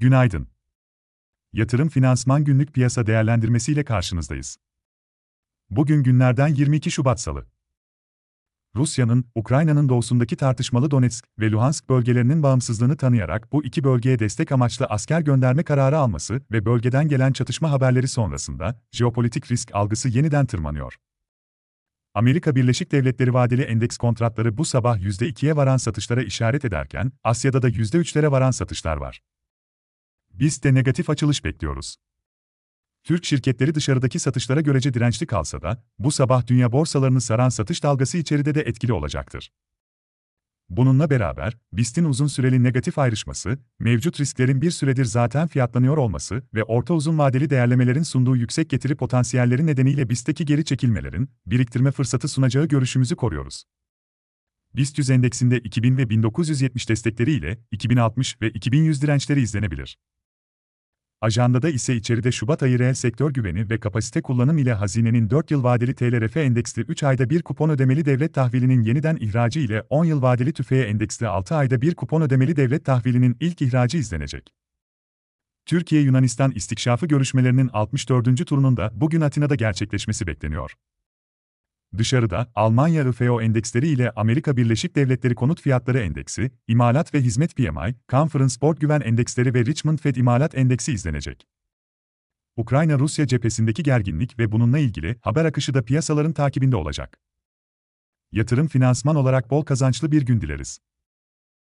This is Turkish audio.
Günaydın. Yatırım Finansman Günlük Piyasa Değerlendirmesi ile karşınızdayız. Bugün günlerden 22 Şubat Salı. Rusya'nın, Ukrayna'nın doğusundaki tartışmalı Donetsk ve Luhansk bölgelerinin bağımsızlığını tanıyarak bu iki bölgeye destek amaçlı asker gönderme kararı alması ve bölgeden gelen çatışma haberleri sonrasında jeopolitik risk algısı yeniden tırmanıyor. Amerika Birleşik Devletleri vadeli endeks kontratları bu sabah %2'ye varan satışlara işaret ederken, Asya'da da %3'lere varan satışlar var. Biz de negatif açılış bekliyoruz. Türk şirketleri dışarıdaki satışlara görece dirençli kalsa da, bu sabah dünya borsalarını saran satış dalgası içeride de etkili olacaktır. Bununla beraber, BIST'in uzun süreli negatif ayrışması, mevcut risklerin bir süredir zaten fiyatlanıyor olması ve orta uzun vadeli değerlemelerin sunduğu yüksek getiri potansiyelleri nedeniyle BIST'teki geri çekilmelerin, biriktirme fırsatı sunacağı görüşümüzü koruyoruz. BIST 100 endeksinde 2000 ve 1970 destekleri ile 2060 ve 2100 dirençleri izlenebilir. Ajandada ise içeride Şubat ayı reel sektör güveni ve kapasite kullanım ile hazinenin 4 yıl vadeli TLRF endeksli 3 ayda bir kupon ödemeli devlet tahvilinin yeniden ihracı ile 10 yıl vadeli tüfeğe endeksli 6 ayda bir kupon ödemeli devlet tahvilinin ilk ihracı izlenecek. Türkiye-Yunanistan istikşafı görüşmelerinin 64. turunun da bugün Atina'da gerçekleşmesi bekleniyor. Dışarıda, Almanya IFO endeksleri ile Amerika Birleşik Devletleri Konut Fiyatları Endeksi, İmalat ve Hizmet PMI, Conference Board Güven Endeksleri ve Richmond Fed İmalat Endeksi izlenecek. Ukrayna-Rusya cephesindeki gerginlik ve bununla ilgili haber akışı da piyasaların takibinde olacak. Yatırım finansman olarak bol kazançlı bir gün dileriz.